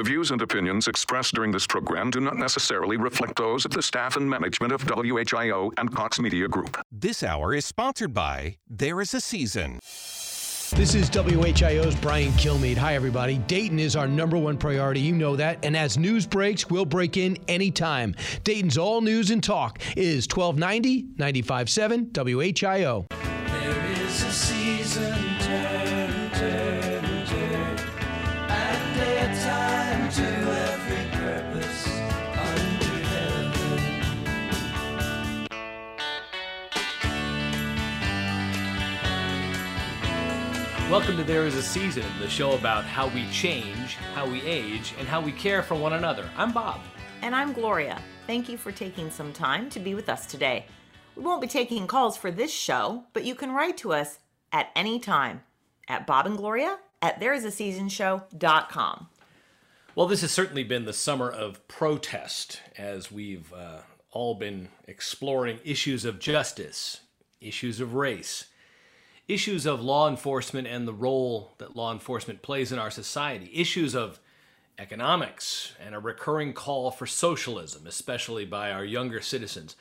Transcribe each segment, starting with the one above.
The views and opinions expressed during this program do not necessarily reflect those of the staff and management of WHIO and Cox Media Group. This hour is sponsored by There Is a Season. This is WHIO's Brian Kilmeade. Hi, everybody. Dayton is our number one priority. You know that. And as news breaks, we'll break in anytime. Dayton's all news and talk is 1290 957 WHIO. There is a season, Welcome to There Is a Season, the show about how we change, how we age, and how we care for one another. I'm Bob. And I'm Gloria. Thank you for taking some time to be with us today. We won't be taking calls for this show, but you can write to us at any time at Bob and Gloria at thereisaseasonshow.com. Well, this has certainly been the summer of protest as we've uh, all been exploring issues of justice, issues of race, issues of law enforcement and the role that law enforcement plays in our society, issues of economics, and a recurring call for socialism, especially by our younger citizens.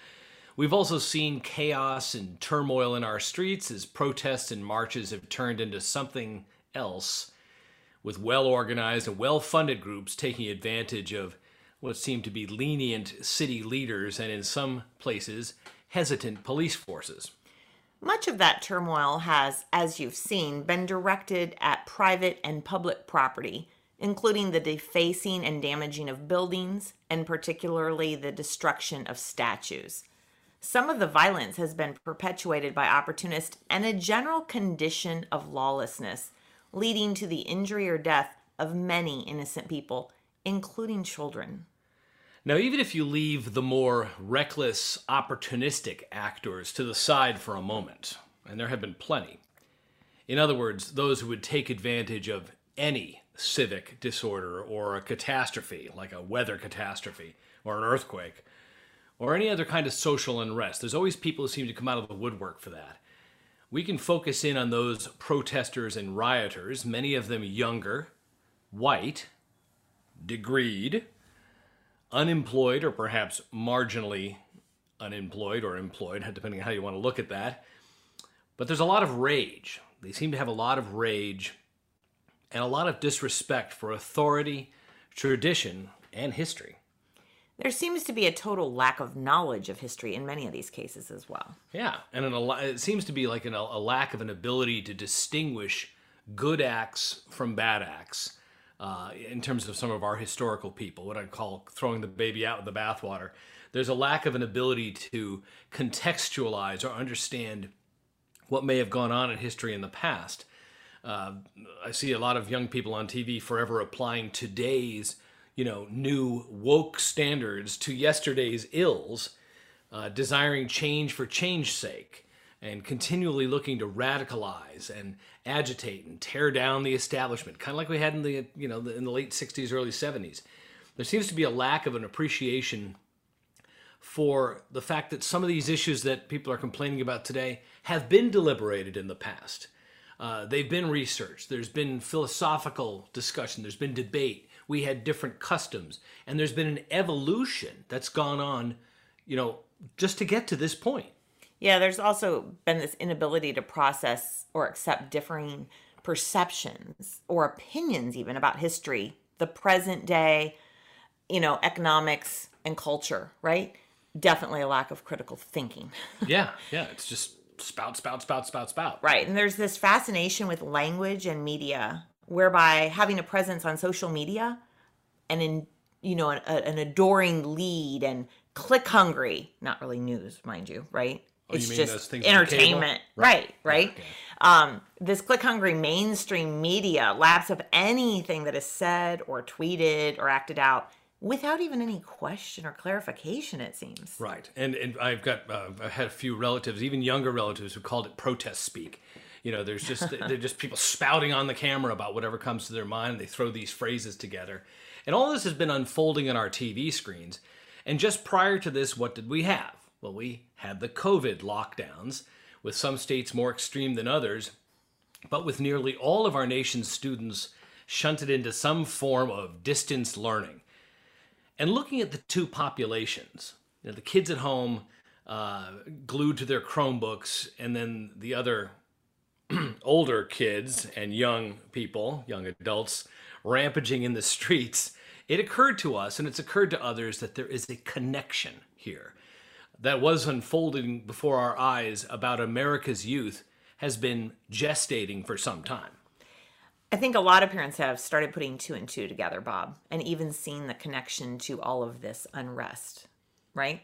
We've also seen chaos and turmoil in our streets as protests and marches have turned into something else, with well organized and well funded groups taking advantage of what seem to be lenient city leaders and, in some places, hesitant police forces. Much of that turmoil has, as you've seen, been directed at private and public property, including the defacing and damaging of buildings, and particularly the destruction of statues. Some of the violence has been perpetuated by opportunists and a general condition of lawlessness, leading to the injury or death of many innocent people, including children. Now, even if you leave the more reckless, opportunistic actors to the side for a moment, and there have been plenty, in other words, those who would take advantage of any civic disorder or a catastrophe, like a weather catastrophe or an earthquake, or any other kind of social unrest, there's always people who seem to come out of the woodwork for that. We can focus in on those protesters and rioters, many of them younger, white, degreed, unemployed or perhaps marginally unemployed or employed, depending on how you want to look at that. But there's a lot of rage. They seem to have a lot of rage and a lot of disrespect for authority, tradition, and history. There seems to be a total lack of knowledge of history in many of these cases as well. Yeah, and an, it seems to be like an, a lack of an ability to distinguish good acts from bad acts uh, in terms of some of our historical people, what I'd call throwing the baby out with the bathwater. There's a lack of an ability to contextualize or understand what may have gone on in history in the past. Uh, I see a lot of young people on TV forever applying today's, you know, new woke standards to yesterday's ills, uh, desiring change for change's sake, and continually looking to radicalize and agitate and tear down the establishment, kind of like we had in the, you know, in the late '60s, early '70s. There seems to be a lack of an appreciation for the fact that some of these issues that people are complaining about today have been deliberated in the past. Uh, they've been researched. There's been philosophical discussion. There's been debate. We had different customs, and there's been an evolution that's gone on, you know, just to get to this point. Yeah, there's also been this inability to process or accept differing perceptions or opinions, even about history, the present day, you know, economics and culture, right? Definitely a lack of critical thinking. Yeah, yeah. It's just spout, spout, spout, spout, spout. Right. And there's this fascination with language and media whereby having a presence on social media and in, you know, an, an adoring lead and click hungry, not really news, mind you, right? Oh, you it's mean just those things on entertainment. Right. Right, right. okay. Um, this click hungry mainstream media laps up anything that is said or tweeted or acted out without even any question or clarification, it seems. Right, and and I've got uh, I've had a few relatives, even younger relatives, who called it protest speak. You know, there's just they're just people spouting on the camera about whatever comes to their mind. They throw these phrases together, and all this has been unfolding on our TV screens. And just prior to this, what did we have? Well, we had the COVID lockdowns, with some states more extreme than others, but with nearly all of our nation's students shunted into some form of distance learning. And looking at the two populations, you know, the kids at home uh, glued to their Chromebooks, and then the other older kids and young people, young adults, rampaging in the streets, it occurred to us, and it's occurred to others, that there is a connection here that was unfolding before our eyes about America's youth has been gestating for some time. I think a lot of parents have started putting two and two together, Bob, and even seen the connection to all of this unrest, right?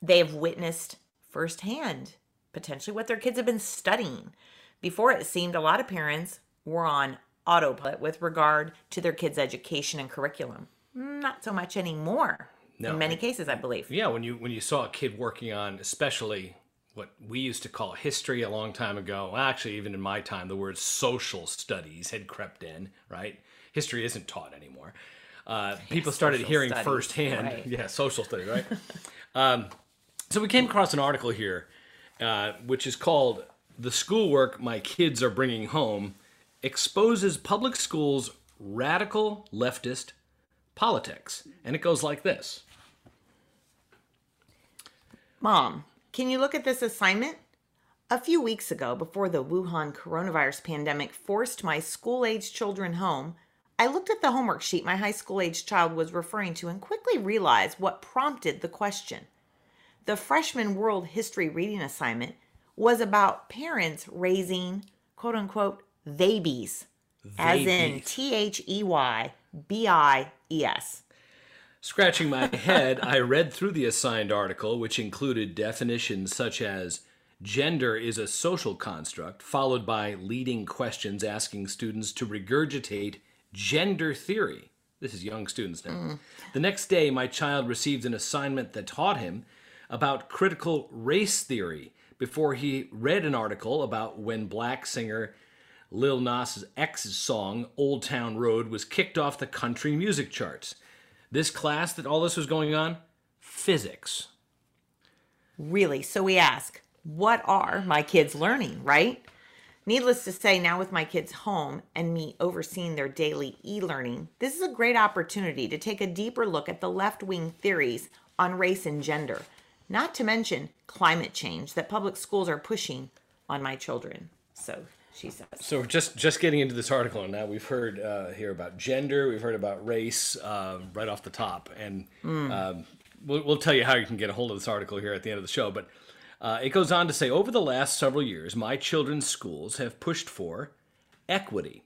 They have witnessed firsthand potentially what their kids have been studying. Before it seemed a lot of parents were on autopilot with regard to their kids' education and curriculum. Not so much anymore. No. In many cases, I believe. Yeah, when you when you saw a kid working on especially what we used to call history a long time ago, well, actually even in my time the word social studies had crept in, right? History isn't taught anymore. Uh, people started hearing studies, firsthand, right. yeah, social studies, right? um, so we came across an article here, uh, which is called "The Schoolwork My Kids Are Bringing Home Exposes Public Schools' Radical Leftist Politics," and it goes like this. Mom, can you look at this assignment? A few weeks ago, before the Wuhan coronavirus pandemic forced my school aged children home, I looked at the homework sheet my high school aged child was referring to and quickly realized what prompted the question. The freshman world history reading assignment was about parents raising quote unquote theybies, as in. T H E Y B I E S. Scratching my head, I read through the assigned article, which included definitions such as gender is a social construct, followed by leading questions asking students to regurgitate gender theory. This is young students now. Mm. The next day, my child received an assignment that taught him about critical race theory before he read an article about when black singer Lil Nas X's song Old Town Road was kicked off the country music charts. This class that all this was going on? Physics. Really? So we ask, what are my kids learning, right? Needless to say, now with my kids home and me overseeing their daily e learning, this is a great opportunity to take a deeper look at the left wing theories on race and gender, not to mention climate change that public schools are pushing on my children. So she says. So we're just just getting into this article and now we've heard uh, here about gender, we've heard about race uh, right off the top, and um, we'll, we'll tell you how you can get a hold of this article here at the end of the show. But uh, it goes on to say, over the last several years, my children's schools have pushed for equity,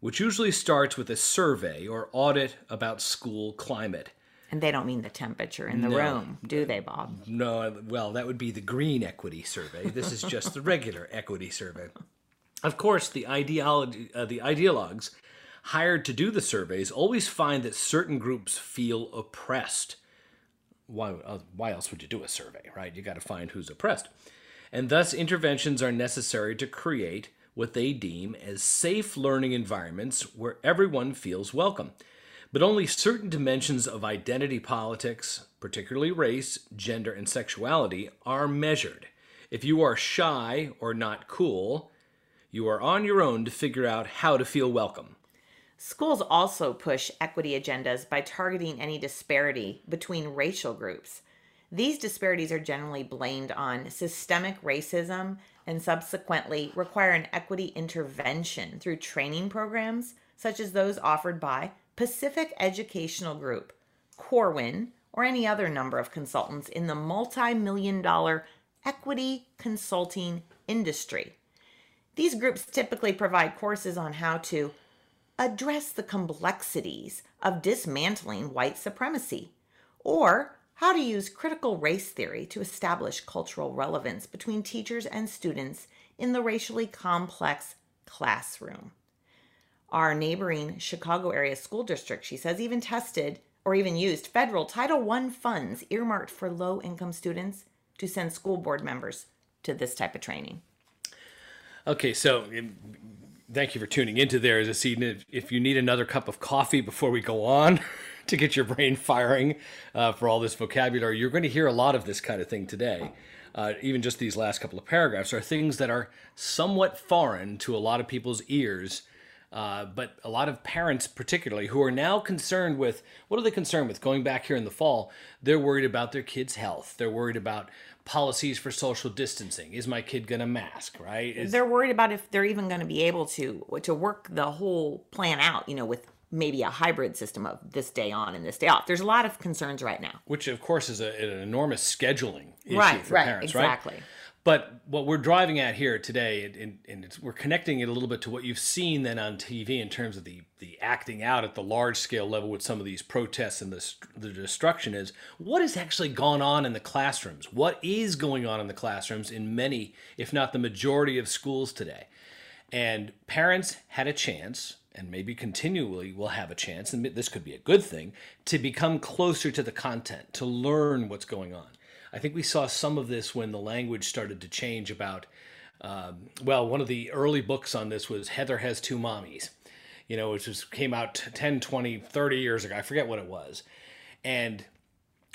which usually starts with a survey or audit about school climate. And they don't mean the temperature in the No. room, do they, Bob? No, well, that would be the green equity survey. This is just the regular equity survey. Of course, the ideology, uh, the ideologues hired to do the surveys always find that certain groups feel oppressed. Why, uh, why else would you do a survey, right? You got to find who's oppressed. And thus, interventions are necessary to create what they deem as safe learning environments where everyone feels welcome. But only certain dimensions of identity politics, particularly race, gender, and sexuality, are measured. If you are shy or not cool, you are on your own to figure out how to feel welcome. Schools also push equity agendas by targeting any disparity between racial groups. These disparities are generally blamed on systemic racism and subsequently require an equity intervention through training programs such as those offered by Pacific Educational Group, Corwin, or any other number of consultants in the multi million dollar equity consulting industry. These groups typically provide courses on how to address the complexities of dismantling white supremacy, or how to use critical race theory to establish cultural relevance between teachers and students in the racially complex classroom. Our neighboring Chicago area school district, she says, even tested or even used federal Title I funds earmarked for low income students to send school board members to this type of training. Okay, so um, thank you for tuning into there this evening. If, if you need another cup of coffee before we go on to get your brain firing uh, for all this vocabulary, you're going to hear a lot of this kind of thing today. Uh, even just these last couple of paragraphs are things that are somewhat foreign to a lot of people's ears Uh, but a lot of parents, particularly, who are now concerned with what are they concerned with? Going back here in the fall, they're worried about their kids' health. They're worried about policies for social distancing. Is my kid going to mask? Right? Is, They're worried about if they're even going to be able to to work the whole plan out. You know, with maybe a hybrid system of this day on and this day off. There's a lot of concerns right now. which of course is a, an enormous scheduling issue Right, for right, parents, exactly. right? But what we're driving at here today, and, and, we're connecting it a little bit to what you've seen then on TV in terms of the, the acting out at the large scale level with some of these protests and the, the destruction is what has actually gone on in the classrooms? What is going on in the classrooms in many, if not the majority of schools today? And parents had a chance, and maybe continually will have a chance, and this could be a good thing, to become closer to the content, to learn what's going on. I think we saw some of this when the language started to change about, um, well, one of the early books on this was Heather Has Two Mommies, you know, which was, came out 10, 20, 30 years ago. I forget what it was. And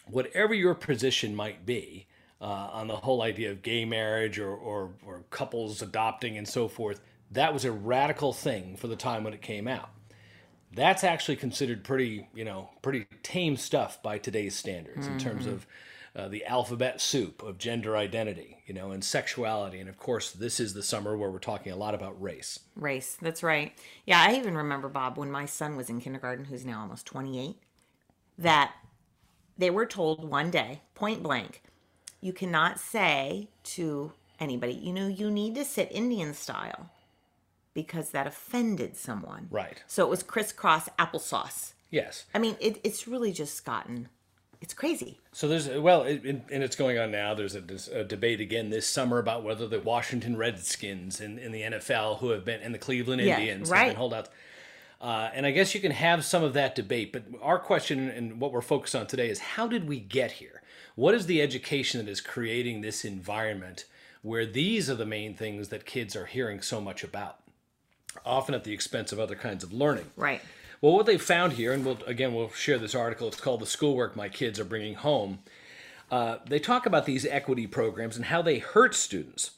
whatever your position might be uh, on the whole idea of gay marriage or, or, or couples adopting and so forth, that was a radical thing for the time when it came out. That's actually considered pretty, you know, pretty tame stuff by today's standards in terms of uh, the alphabet soup of gender identity, you know, and sexuality. And of course, this is the summer where we're talking a lot about race. Race, that's right. Yeah, I even remember, Bob, when my son was in kindergarten, who's now almost 28, that they were told one day, point blank, you cannot say to anybody, you know, you need to sit Indian style because that offended someone. Right. So it was crisscross applesauce. Yes. I mean, it, it's really just gotten, it's crazy. So there's well, it, it- and it's going on now. There's a, a debate again this summer about whether the Washington Redskins in, in the NFL, who have been, and the Cleveland Yeah, Indians, have been holdouts. Uh, and I guess you can have some of that debate, but our question and what we're focused on today is how did we get here? What is the education that is creating this environment where these are the main things that kids are hearing so much about, often at the expense of other kinds of learning? Right. Well, what they found here, and we'll, again, we'll share this article. It's called The Schoolwork My Kids Are Bringing Home. Uh, they talk about these equity programs and how they hurt students.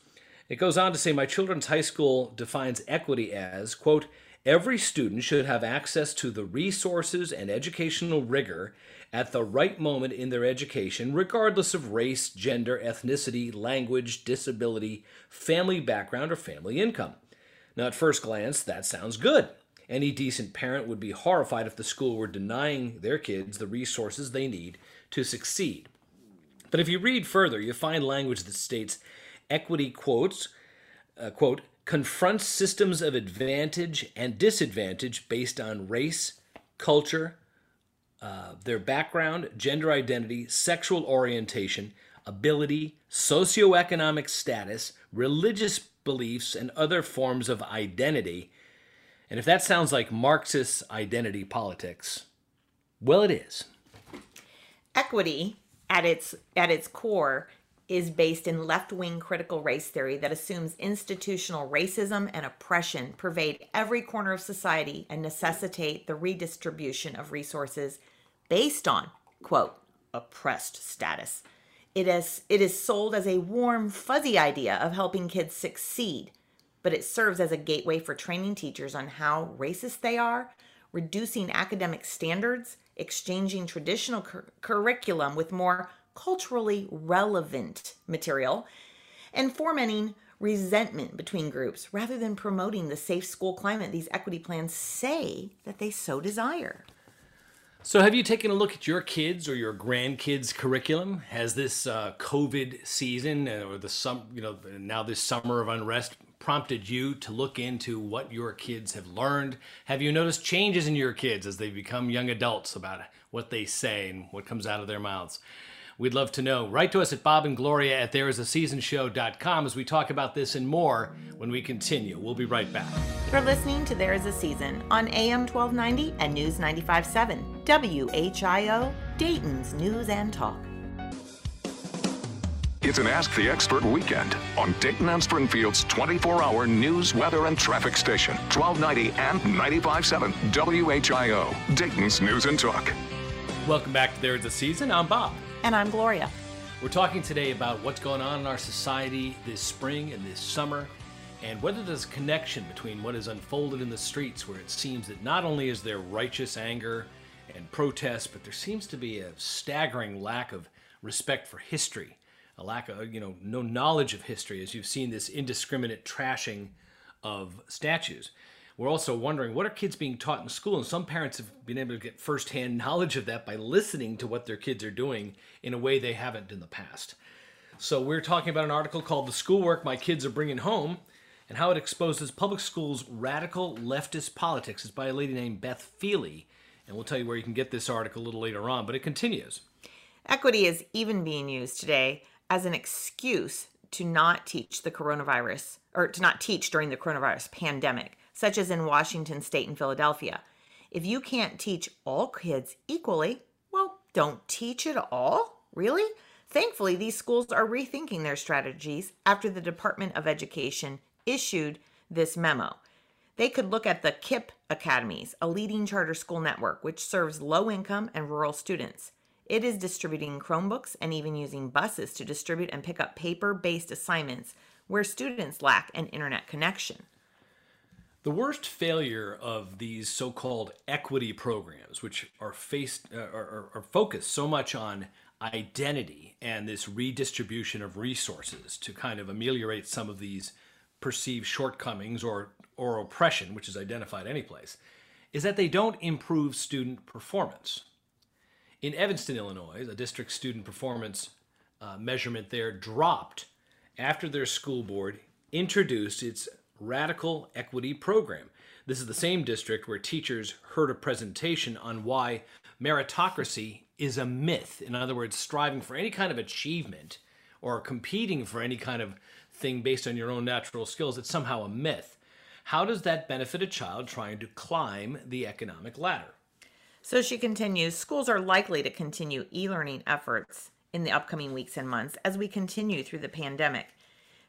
It goes on to say My children's high school defines equity as, quote, every student should have access to the resources and educational rigor at the right moment in their education, regardless of race, gender, ethnicity, language, disability, family background, or family income. Now, at first glance, that sounds good. Any decent parent would be horrified if the school were denying their kids the resources they need to succeed. But if you read further, you find language that states equity quotes, uh, quote, confronts systems of advantage and disadvantage based on race, culture, uh, their background, gender identity, sexual orientation, ability, socioeconomic status, religious beliefs, and other forms of identity. And if that sounds like Marxist identity politics, well, it is. equity at its at its core is based in left-wing critical race theory that assumes institutional racism and oppression pervade every corner of society and necessitate the redistribution of resources based on quote oppressed status it is it is sold as a warm fuzzy idea of helping kids succeed but it serves as a gateway for training teachers on how racist they are, reducing academic standards, exchanging traditional cur- curriculum with more culturally relevant material, and fomenting resentment between groups rather than promoting the safe school climate these equity plans say that they so desire. So, have you taken a look at your kids or your grandkids' curriculum? Has this uh, COVID season uh, or the sum, you know, now this summer of unrest prompted you to look into what your kids have learned? Have you noticed changes in your kids as they become young adults about what they say and what comes out of their mouths? We'd love to know. Write to us at Bob and Gloria at thereisaseasonshow.com as we talk about this and more when we continue. We'll be right back. You're listening to There Is a Season on AM 1290 and News 95.7, WHIO, Dayton's News and Talk. It's an Ask the Expert weekend on Dayton and Springfield's 24 hour news, weather, and traffic station, 1290 and 95.7 WHIO, Dayton's News and Talk. Welcome back to There Is a Season. I'm Bob. And I'm Gloria. We're talking today about what's going on in our society this spring and this summer and whether there's a connection between what is unfolded in the streets, where it seems that not only is there righteous anger and protest, but there seems to be a staggering lack of respect for history, a lack of, you know, no knowledge of history, as you've seen this indiscriminate trashing of statues. We're also wondering what are kids being taught in school, and some parents have been able to get firsthand knowledge of that by listening to what their kids are doing in a way they haven't in the past. So we're talking about an article called "The Schoolwork My Kids Are Bringing Home," and how it exposes public schools' radical leftist politics. It's by a lady named Beth Feeley, and we'll tell you where you can get this article a little later on. But it continues. Equity is even being used today as an excuse to not teach the coronavirus or to not teach during the coronavirus pandemic, such as in Washington state and Philadelphia. If you can't teach all kids equally, well, don't teach at all? Really? Thankfully, these schools are rethinking their strategies after the Department of Education issued this memo. They could look at the KIPP Academies, a leading charter school network which serves low income and rural students. It is distributing Chromebooks and even using buses to distribute and pick up paper based assignments where students lack an internet connection. The worst failure of these so-called equity programs, which are faced uh, are, are focused so much on identity and this redistribution of resources to kind of ameliorate some of these perceived shortcomings or or oppression, which is identified anyplace, is that they don't improve student performance. In Evanston, Illinois, a district student performance uh, measurement there dropped after their school board introduced its radical equity program. This is the same district where teachers heard a presentation on why meritocracy is a myth. In other words, striving for any kind of achievement or competing for any kind of thing based on your own natural skills, it's somehow a myth. How does that benefit a child trying to climb the economic ladder? So she continues schools are likely to continue e learning efforts in the upcoming weeks and months as we continue through the pandemic.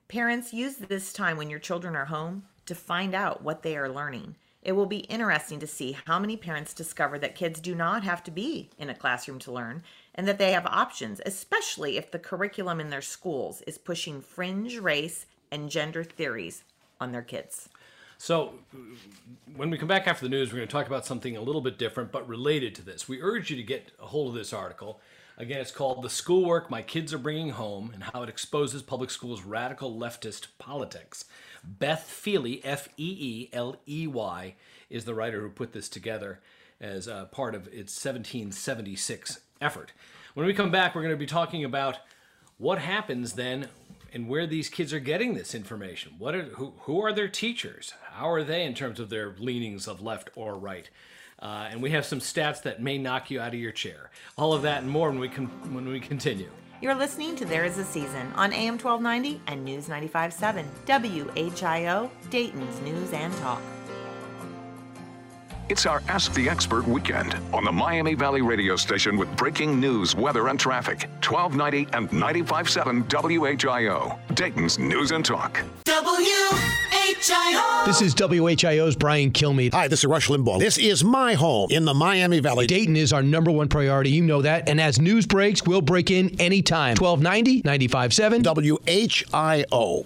Parents, use this time when your children are home to find out what they are learning. It will be interesting to see how many parents discover that kids do not have to be in a classroom to learn and that they have options, especially if the curriculum in their schools is pushing fringe race and gender theories on their kids. So, when we come back after the news, we're going to talk about something a little bit different but related to this. We urge you to get a hold of this article. Again, it's called The Schoolwork My Kids Are Bringing Home and How It Exposes Public Schools' Radical Leftist Politics. Beth Feeley, F E E L E Y, is the writer who put this together as part of its 1776 effort. When we come back, we're going to be talking about what happens then and where these kids are getting this information. What are who, who are their teachers? How are they in terms of their leanings of left or right? Uh, and we have some stats that may knock you out of your chair. All of that and more when we when we continue. You're listening to There Is a Season on AM 1290 and News 95.7, WHIO, Dayton's News and Talk. It's our Ask the Expert weekend on the Miami Valley radio station with breaking news, weather, and traffic. 1290 and 95.7 WHIO, Dayton's News and Talk. WHIO. This is WHIO's Brian Kilmeade. Hi, this is Rush Limbaugh. This is my home in the Miami Valley. Dayton is our number one priority. You know that. And as news breaks, we'll break in anytime. 1290, 95.7. WHIO.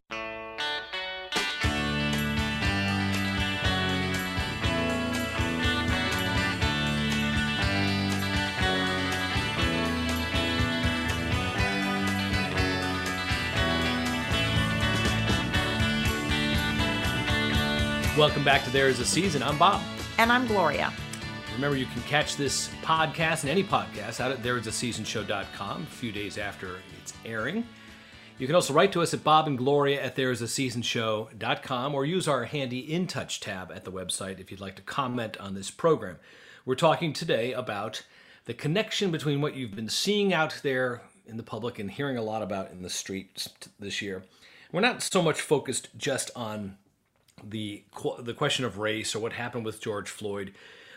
Welcome back to There Is a Season. I'm Bob. And I'm Gloria. Remember, you can catch this podcast and any podcast out at thereisaseasonshow.com a few days after it's airing. You can also write to us at Bob and Gloria at thereisaseasonshow.com or use our handy In Touch tab at the website if you'd like to comment on this program. We're talking today about the connection between what you've been seeing out there in the public and hearing a lot about in the streets this year. We're not so much focused just on the the question of race or what happened with George Floyd,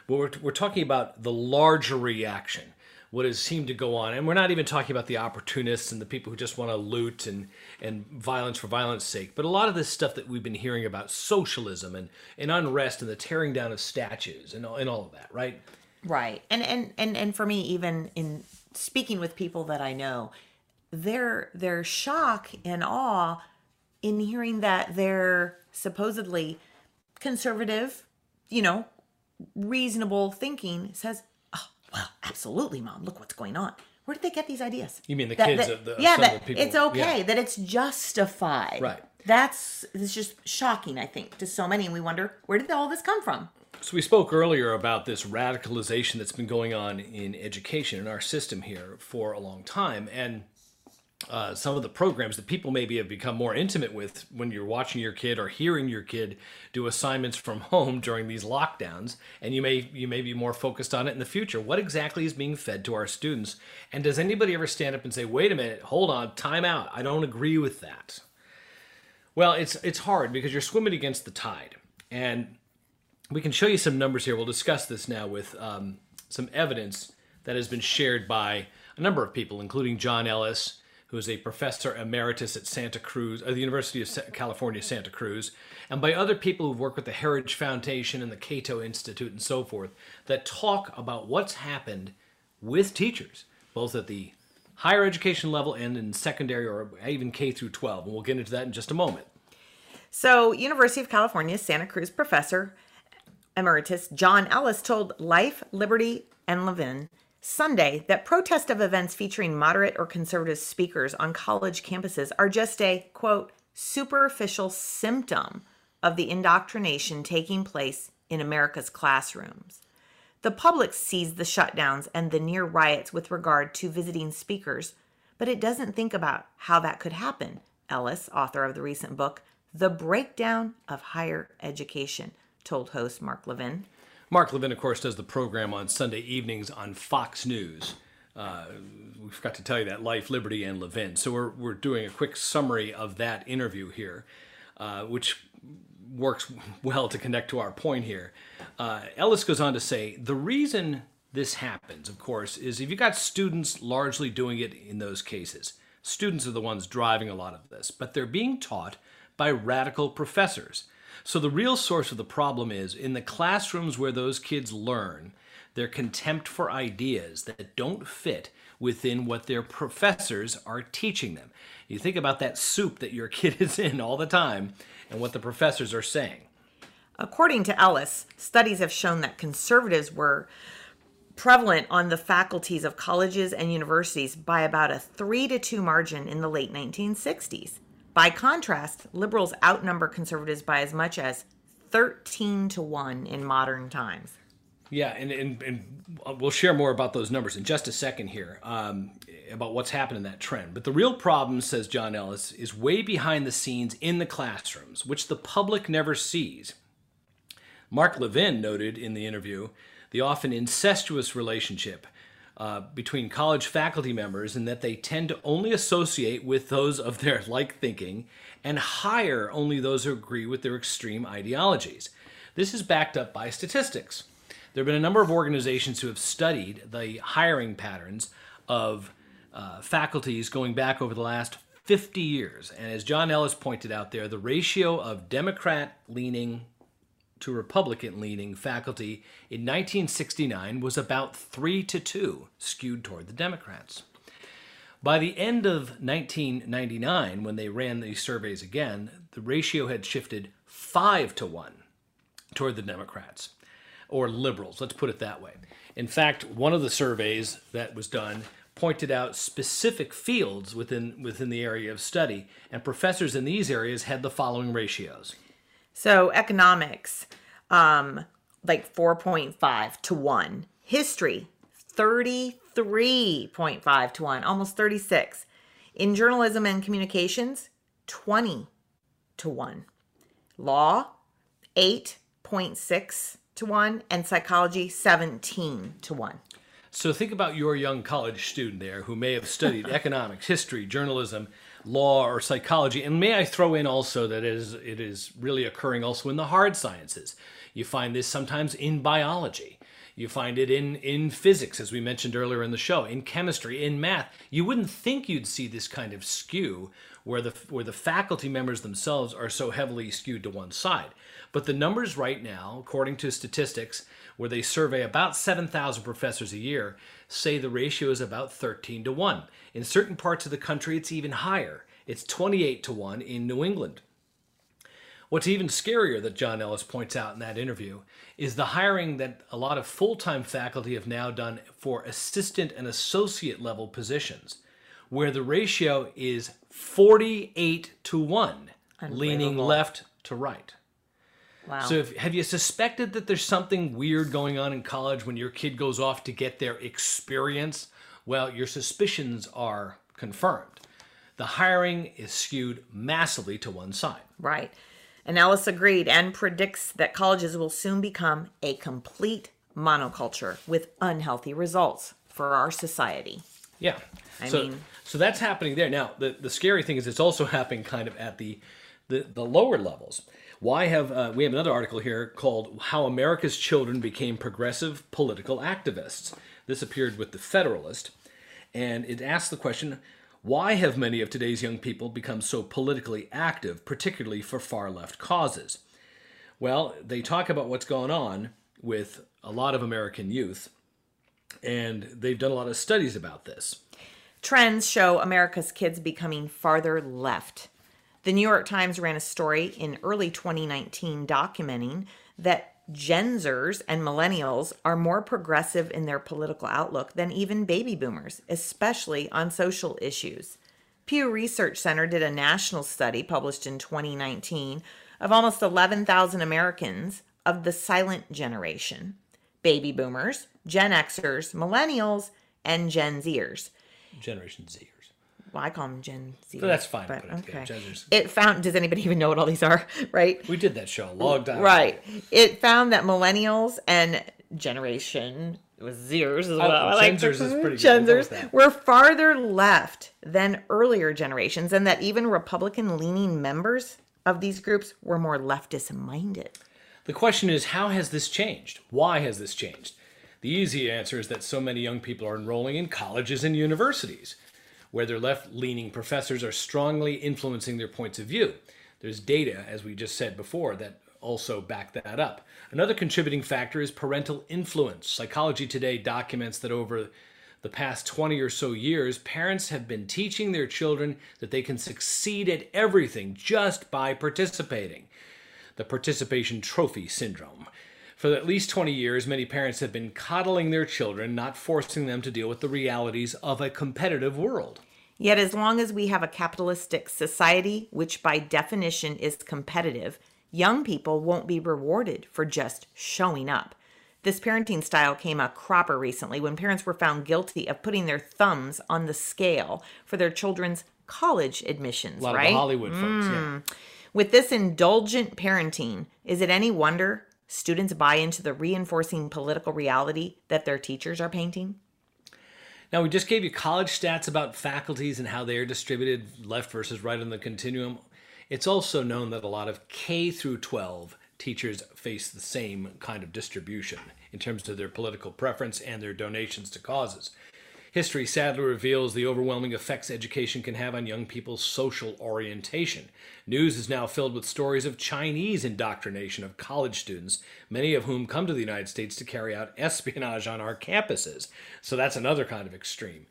but we're, we're talking about the larger reaction, what has seemed to go on, and we're not even talking about the opportunists and the people who just want to loot and and violence for violence sake, but a lot of this stuff that we've been hearing about socialism and, and unrest and the tearing down of statues and all, and all of that, right? Right. And, and and and for me even in speaking with people that I know, their their shock and awe in hearing that their supposedly conservative, you know, reasonable thinking says, "Oh, well, absolutely, mom. Look what's going on." Where did they get these ideas? You mean the That- kids that- of the- yeah, that people- it's okay yeah. that it's justified. Right. That's it's just shocking, I think, to so many, and we wonder where did all this come from. So we spoke earlier about this radicalization that's been going on in education in our system here for a long time, and uh, some of the programs that people maybe have become more intimate with when you're watching your kid or hearing your kid do assignments from home during these lockdowns, and you may you may be more focused on it in the future. What exactly is being fed to our students? And does anybody ever stand up and say, "Wait a minute, hold on, time out. I don't agree with that." Well, it's it's hard because you're swimming against the tide, and we can show you some numbers here. We'll discuss this now with um, some evidence that has been shared by a number of people, including John Ellis, who is a professor emeritus at Santa Cruz, at the University of California, Santa Cruz, and by other people who've worked with the Heritage Foundation and the Cato Institute and so forth, that talk about what's happened with teachers, both at the higher education level and in secondary or even K through 12. And we'll get into that in just a moment. So, University of California Santa Cruz professor emeritus John Ellis told Life, Liberty, and Levin Sunday that protest of events featuring moderate or conservative speakers on college campuses are just a quote superficial symptom of the indoctrination taking place in America's classrooms. The public sees the shutdowns and the near riots with regard to visiting speakers, but it doesn't think about how that could happen. Ellis, author of the recent book, The Breakdown of Higher Education, told host Mark Levin. Mark Levin, of course, does the program on Sunday evenings on Fox News. Uh, we forgot to tell you that Life, Liberty, and Levin. So we're, we're doing a quick summary of that interview here, uh, which works well to connect to our point here. Uh, Ellis goes on to say the reason this happens, of course, is if you got students largely doing it in those cases. Students are the ones driving a lot of this, but they're being taught by radical professors. So the real source of the problem is in the classrooms where those kids learn, their contempt for ideas that don't fit within what their professors are teaching them. You think about that soup that your kid is in all the time and what the professors are saying. According to Ellis, studies have shown that conservatives were prevalent on the faculties of colleges and universities by about a 3 to 2 margin in the late 1960s. By contrast, liberals outnumber conservatives by as much as 13 to 1 in modern times. Yeah, and, and, and we'll share more about those numbers in just a second here um, about what's happened in that trend. But the real problem, says John Ellis, is way behind the scenes in the classrooms, which the public never sees. Mark Levin noted in the interview the often incestuous relationship uh, between college faculty members and that they tend to only associate with those of their like thinking and hire only those who agree with their extreme ideologies. This is backed up by statistics. There have been a number of organizations who have studied the hiring patterns of uh, faculties going back over the last 50 years. And as John Ellis pointed out there, the ratio of Democrat leaning to Republican leaning faculty in 1969 was about 3 to 2, skewed toward the Democrats. By the end of 1999, when they ran these surveys again, the ratio had shifted 5 to 1 toward the Democrats or liberals, let's put it that way. In fact, one of the surveys that was done pointed out specific fields within within the area of study, and professors in these areas had the following ratios. So economics, um, like 4.5 to 1. History, 33.5 to 1, almost 36. In journalism and communications, 20 to 1. Law, 8.6 to 1. And psychology, 17 to 1. So think about your young college student there who may have studied economics, history, journalism, law, or psychology. And may I throw in also that it is, it is really occurring also in the hard sciences. You find this sometimes in biology. You find it in, in physics, as we mentioned earlier in the show, in chemistry, in math. You wouldn't think you'd see this kind of skew where the, where the faculty members themselves are so heavily skewed to one side. But the numbers right now, according to statistics, where they survey about 7,000 professors a year, say the ratio is about 13 to 1. In certain parts of the country, it's even higher. It's 28 to 1 in New England. What's even scarier that John Ellis points out in that interview is the hiring that a lot of full time faculty have now done for assistant and associate level positions, where the ratio is 48 to 1, leaning left to right. Wow. So, if, have you suspected that there's something weird going on in college when your kid goes off to get their experience? Well, your suspicions are confirmed. The hiring is skewed massively to one side. Right. And Ellis agreed and predicts that colleges will soon become a complete monoculture with unhealthy results for our society. Yeah. I so, mean- so that's happening there. Now, the, the scary thing is it's also happening kind of at the the, the lower levels. Why have uh, we have another article here called "How America's Children Became Progressive Political Activists"? This appeared with the Federalist, and it asks the question: Why have many of today's young people become so politically active, particularly for far left causes? Well, they talk about what's going on with a lot of American youth, and they've done a lot of studies about this. Trends show America's kids becoming farther left. The New York Times ran a story in early 2019 documenting that Genzers and millennials are more progressive in their political outlook than even baby boomers, especially on social issues. Pew Research Center did a national study published in 2019 of almost 11,000 Americans of the silent generation baby boomers, Gen Xers, millennials, and Gen Zers. Generation Zers. Well, I call them Gen Z. But that's fine, But okay. It found. Does anybody even know what all these are? Right. We did that show a long time. ago. Right. It found that millennials and generation it was Zers as well. Oh, I like Genzers is pretty good. We'll go with Genzers were farther left than earlier generations, and that even Republican-leaning members of these groups were more leftist-minded. The question is, how has this changed? Why has this changed? The easy answer is that so many young people are enrolling in colleges and universities, where their left leaning professors are strongly influencing their points of view. There's data, as we just said before, that also back that up. Another contributing factor is parental influence. Psychology Today documents that over the past 20 or so years, parents have been teaching their children that they can succeed at everything just by participating the participation trophy syndrome. For at least 20 years, many parents have been coddling their children, not forcing them to deal with the realities of a competitive world. Yet, as long as we have a capitalistic society, which by definition is competitive, young people won't be rewarded for just showing up. This parenting style came a cropper recently when parents were found guilty of putting their thumbs on the scale for their children's college admissions, A lot right? of the Hollywood folks, yeah. Mm. With this indulgent parenting, is it any wonder students buy into the reinforcing political reality that their teachers are painting? Now, we just gave you college stats about faculties and how they are distributed left versus right on the continuum. It's also known that a lot of K through 12 teachers face the same kind of distribution in terms of their political preference and their donations to causes. History sadly reveals the overwhelming effects education can have on young people's social orientation. News is now filled with stories of Chinese indoctrination of college students, many of whom come to the United States to carry out espionage on our campuses. So that's another kind of extreme.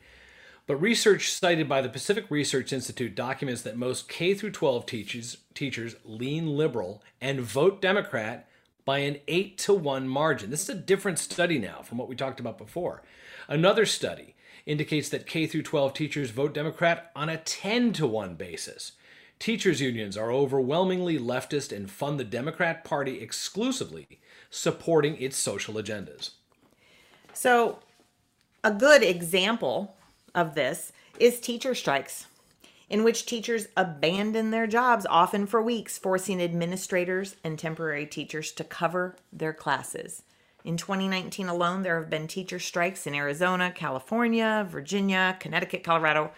But research cited by the Pacific Research Institute documents that most K through 12 teachers teachers lean liberal and vote Democrat by an 8 to 1 margin. This is a different study now from what we talked about before. Another study indicates that K through 12 teachers vote Democrat on a 10 to 1 basis. Teachers unions are overwhelmingly leftist and fund the Democrat Party exclusively, supporting its social agendas. So, a good example of this is teacher strikes, in which teachers abandon their jobs, often for weeks, forcing administrators and temporary teachers to cover their classes. In 2019 alone, there have been teacher strikes in Arizona, California, Virginia, Connecticut, Colorado,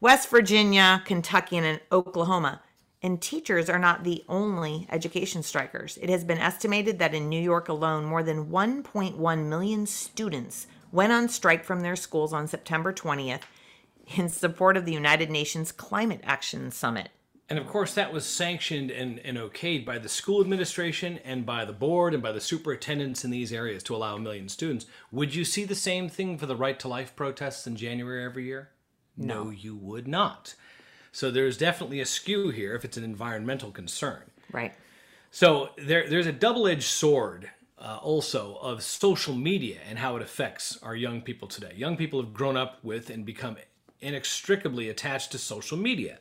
West Virginia, Kentucky, and Oklahoma. And teachers are not the only education strikers. It has been estimated that in New York alone, more than 1.1 million students went on strike from their schools on September 20th in support of the United Nations Climate Action Summit. And of course, that was sanctioned and, and okayed by the school administration and by the board and by the superintendents in these areas to allow a million students. Would you see the same thing for the right to life protests in January every year? No, you would not. So there's definitely a skew here if it's an environmental concern. Right. So there, there's a double-edged sword uh, also of social media and how it affects our young people today. Young people have grown up with and become inextricably attached to social media.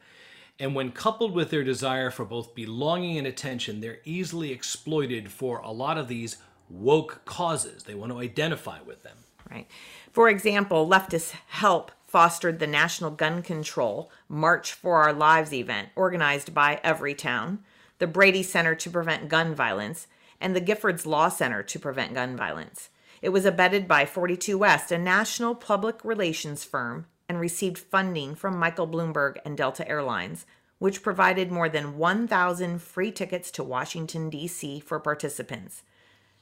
And when coupled with their desire for both belonging and attention, they're easily exploited for a lot of these woke causes. They want to identify with them. Right. For example, leftist help fostered the National Gun Control March for Our Lives event organized by Everytown, the Brady Center to Prevent Gun Violence, and the Giffords Law Center to Prevent Gun Violence. It was abetted by 42 West, a national public relations firm, and received funding from Michael Bloomberg and Delta Airlines, which provided more than 1,000 free tickets to Washington, D.C. for participants.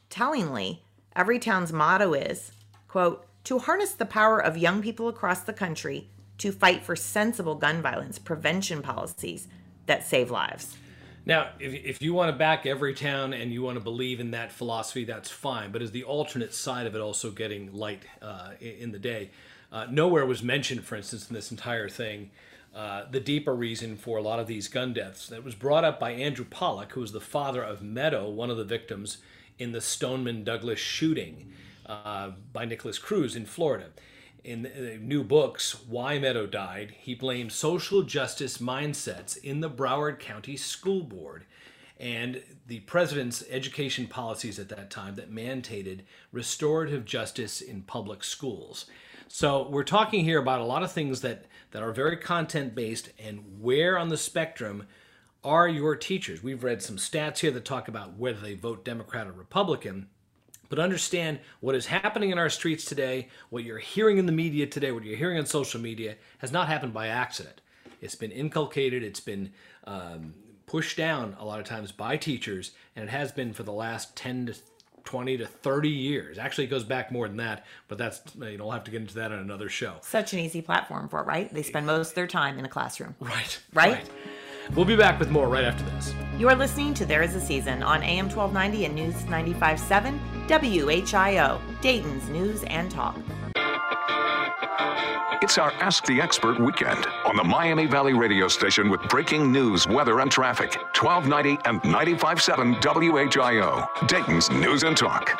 Tellingly, Everytown's motto is, quote, to harness the power of young people across the country to fight for sensible gun violence prevention policies that save lives. Now, if, if you want to back Everytown and you want to believe in that philosophy, that's fine. But is the alternate side of it also getting light uh, in the day? Uh, nowhere was mentioned, for instance, in this entire thing, uh, the deeper reason for a lot of these gun deaths. That was brought up by Andrew Pollock, who was the father of Meadow, one of the victims in the Stoneman Douglas shooting uh, by Nikolas Cruz in Florida. In the new books, Why Meadow Died, he blamed social justice mindsets in the Broward County School Board and the president's education policies at that time that mandated restorative justice in public schools. So we're talking here about a lot of things that, that are very content based and where on the spectrum are your teachers. We've read some stats here that talk about whether they vote Democrat or Republican. But understand what is happening in our streets today, what you're hearing in the media today, what you're hearing on social media has not happened by accident. It's been inculcated, it's been um, pushed down a lot of times by teachers, and it has been for the last 10 to 20 to 30 years. Actually, it goes back more than that, but that's, you know, we'll have to get into that on another show. Such an easy platform for it, right? They spend most of their time in a classroom. Right. Right? We'll be back with more right after this. You are listening to There Is a Season on AM 1290 and News 95.7 WHIO, Dayton's News and Talk. It's our Ask the Expert weekend on the Miami Valley radio station with breaking news, weather, and traffic. 1290 and 95.7 WHIO, Dayton's News and Talk.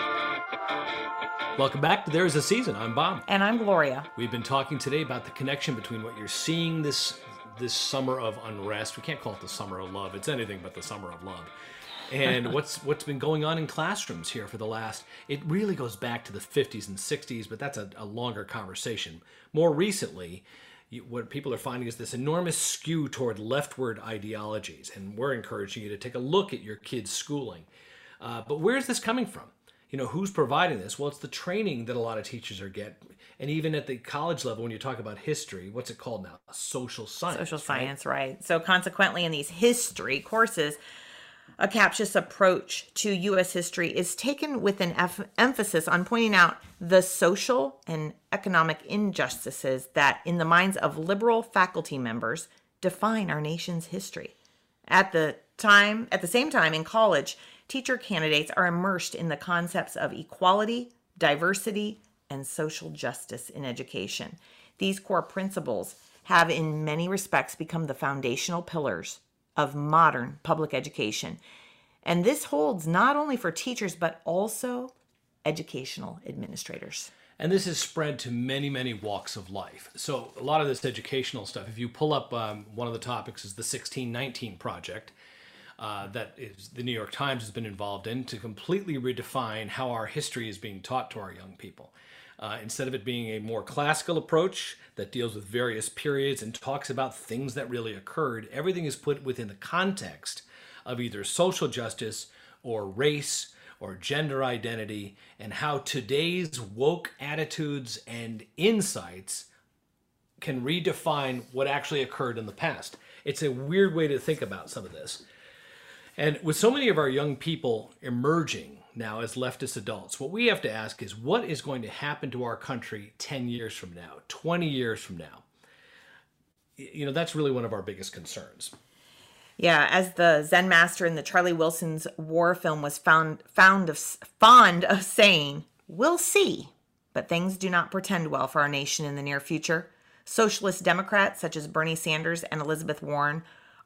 Welcome back to There Is a Season. I'm Bob. And I'm Gloria. We've been talking today about the connection between what you're seeing this this summer of unrest. We can't call it the summer of love. It's anything but the summer of love. And what's what's been going on in classrooms here for the last it really goes back to the 50s and 60s, but that's a, a longer conversation. More recently, you, what people are finding is this enormous skew toward leftward ideologies, and we're encouraging you to take a look at your kids' schooling. Uh, but where's this coming from? You know, who's providing this? Well, it's the training that a lot of teachers are get, and even at the college level, when you talk about history, what's it called now? Social science. Social right? science, right? So, consequently, in these history courses, a captious approach to U.S. history is taken with an eff- emphasis on pointing out the social and economic injustices that, in the minds of liberal faculty members, define our nation's history. At the time, at the same time, in college, teacher candidates are immersed in the concepts of equality, diversity, and social justice in education. These core principles have, in many respects, become the foundational pillars of modern public education. And this holds not only for teachers, but also educational administrators. And this is spread to many, many walks of life. So a lot of this educational stuff, if you pull up um, one of the topics is the 1619 project uh, that is the New York Times has been involved in to completely redefine how our history is being taught to our young people. Uh, instead of it being a more classical approach that deals with various periods and talks about things that really occurred, everything is put within the context of either social justice or race or gender identity and how today's woke attitudes and insights can redefine what actually occurred in the past. It's a weird way to think about some of this. And with so many of our young people emerging now as leftist adults, what we have to ask is what is going to happen to our country 10 years from now, 20 years from now? You know, that's really one of our biggest concerns. Yeah, as the Zen master in the Charlie Wilson's war film was found found of fond of saying, "We'll see." But things do not portend well for our nation in the near future. Socialist Democrats such as Bernie Sanders and Elizabeth Warren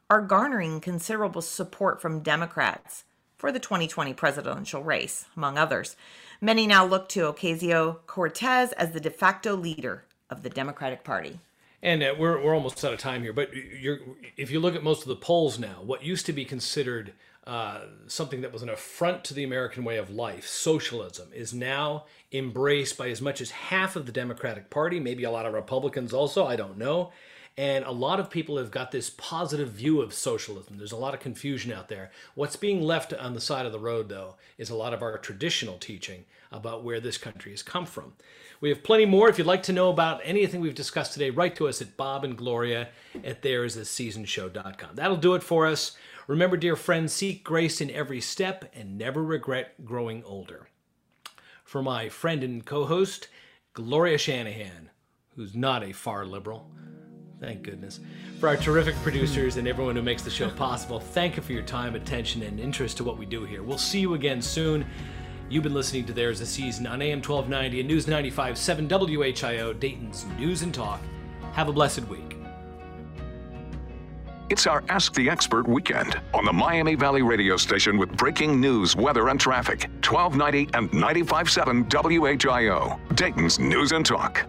are garnering considerable support from Democrats for the 2020 presidential race, among others. Many now look to Ocasio Cortez as the de facto leader of the Democratic Party. And uh, we're, we're almost out of time here, but if you look at most of the polls now, what used to be considered uh, something that was an affront to the American way of life, socialism, is now embraced by as much as half of the Democratic Party, maybe a lot of Republicans also, I don't know. And a lot of people have got this positive view of socialism. There's a lot of confusion out there. What's being left on the side of the road, though, is a lot of our traditional teaching about where this country has come from. We have plenty more. If you'd like to know about anything we've discussed today, write to us at Bob and Gloria at thereistheseasonshow.com. That'll do it for us. Remember, dear friends, seek grace in every step and never regret growing older. For my friend and co host, Gloria Shanahan, who's not a far liberal, thank goodness. For our terrific producers and everyone who makes the show possible, thank you for your time, attention, and interest to what we do here. We'll see you again soon. You've been listening to There's a Season on AM 1290 and News 95.7 WHIO, Dayton's News and Talk. Have a blessed week. It's our Ask the Expert weekend on the Miami Valley radio station with breaking news, weather, and traffic. 1290 and 95.7 WHIO, Dayton's News and Talk.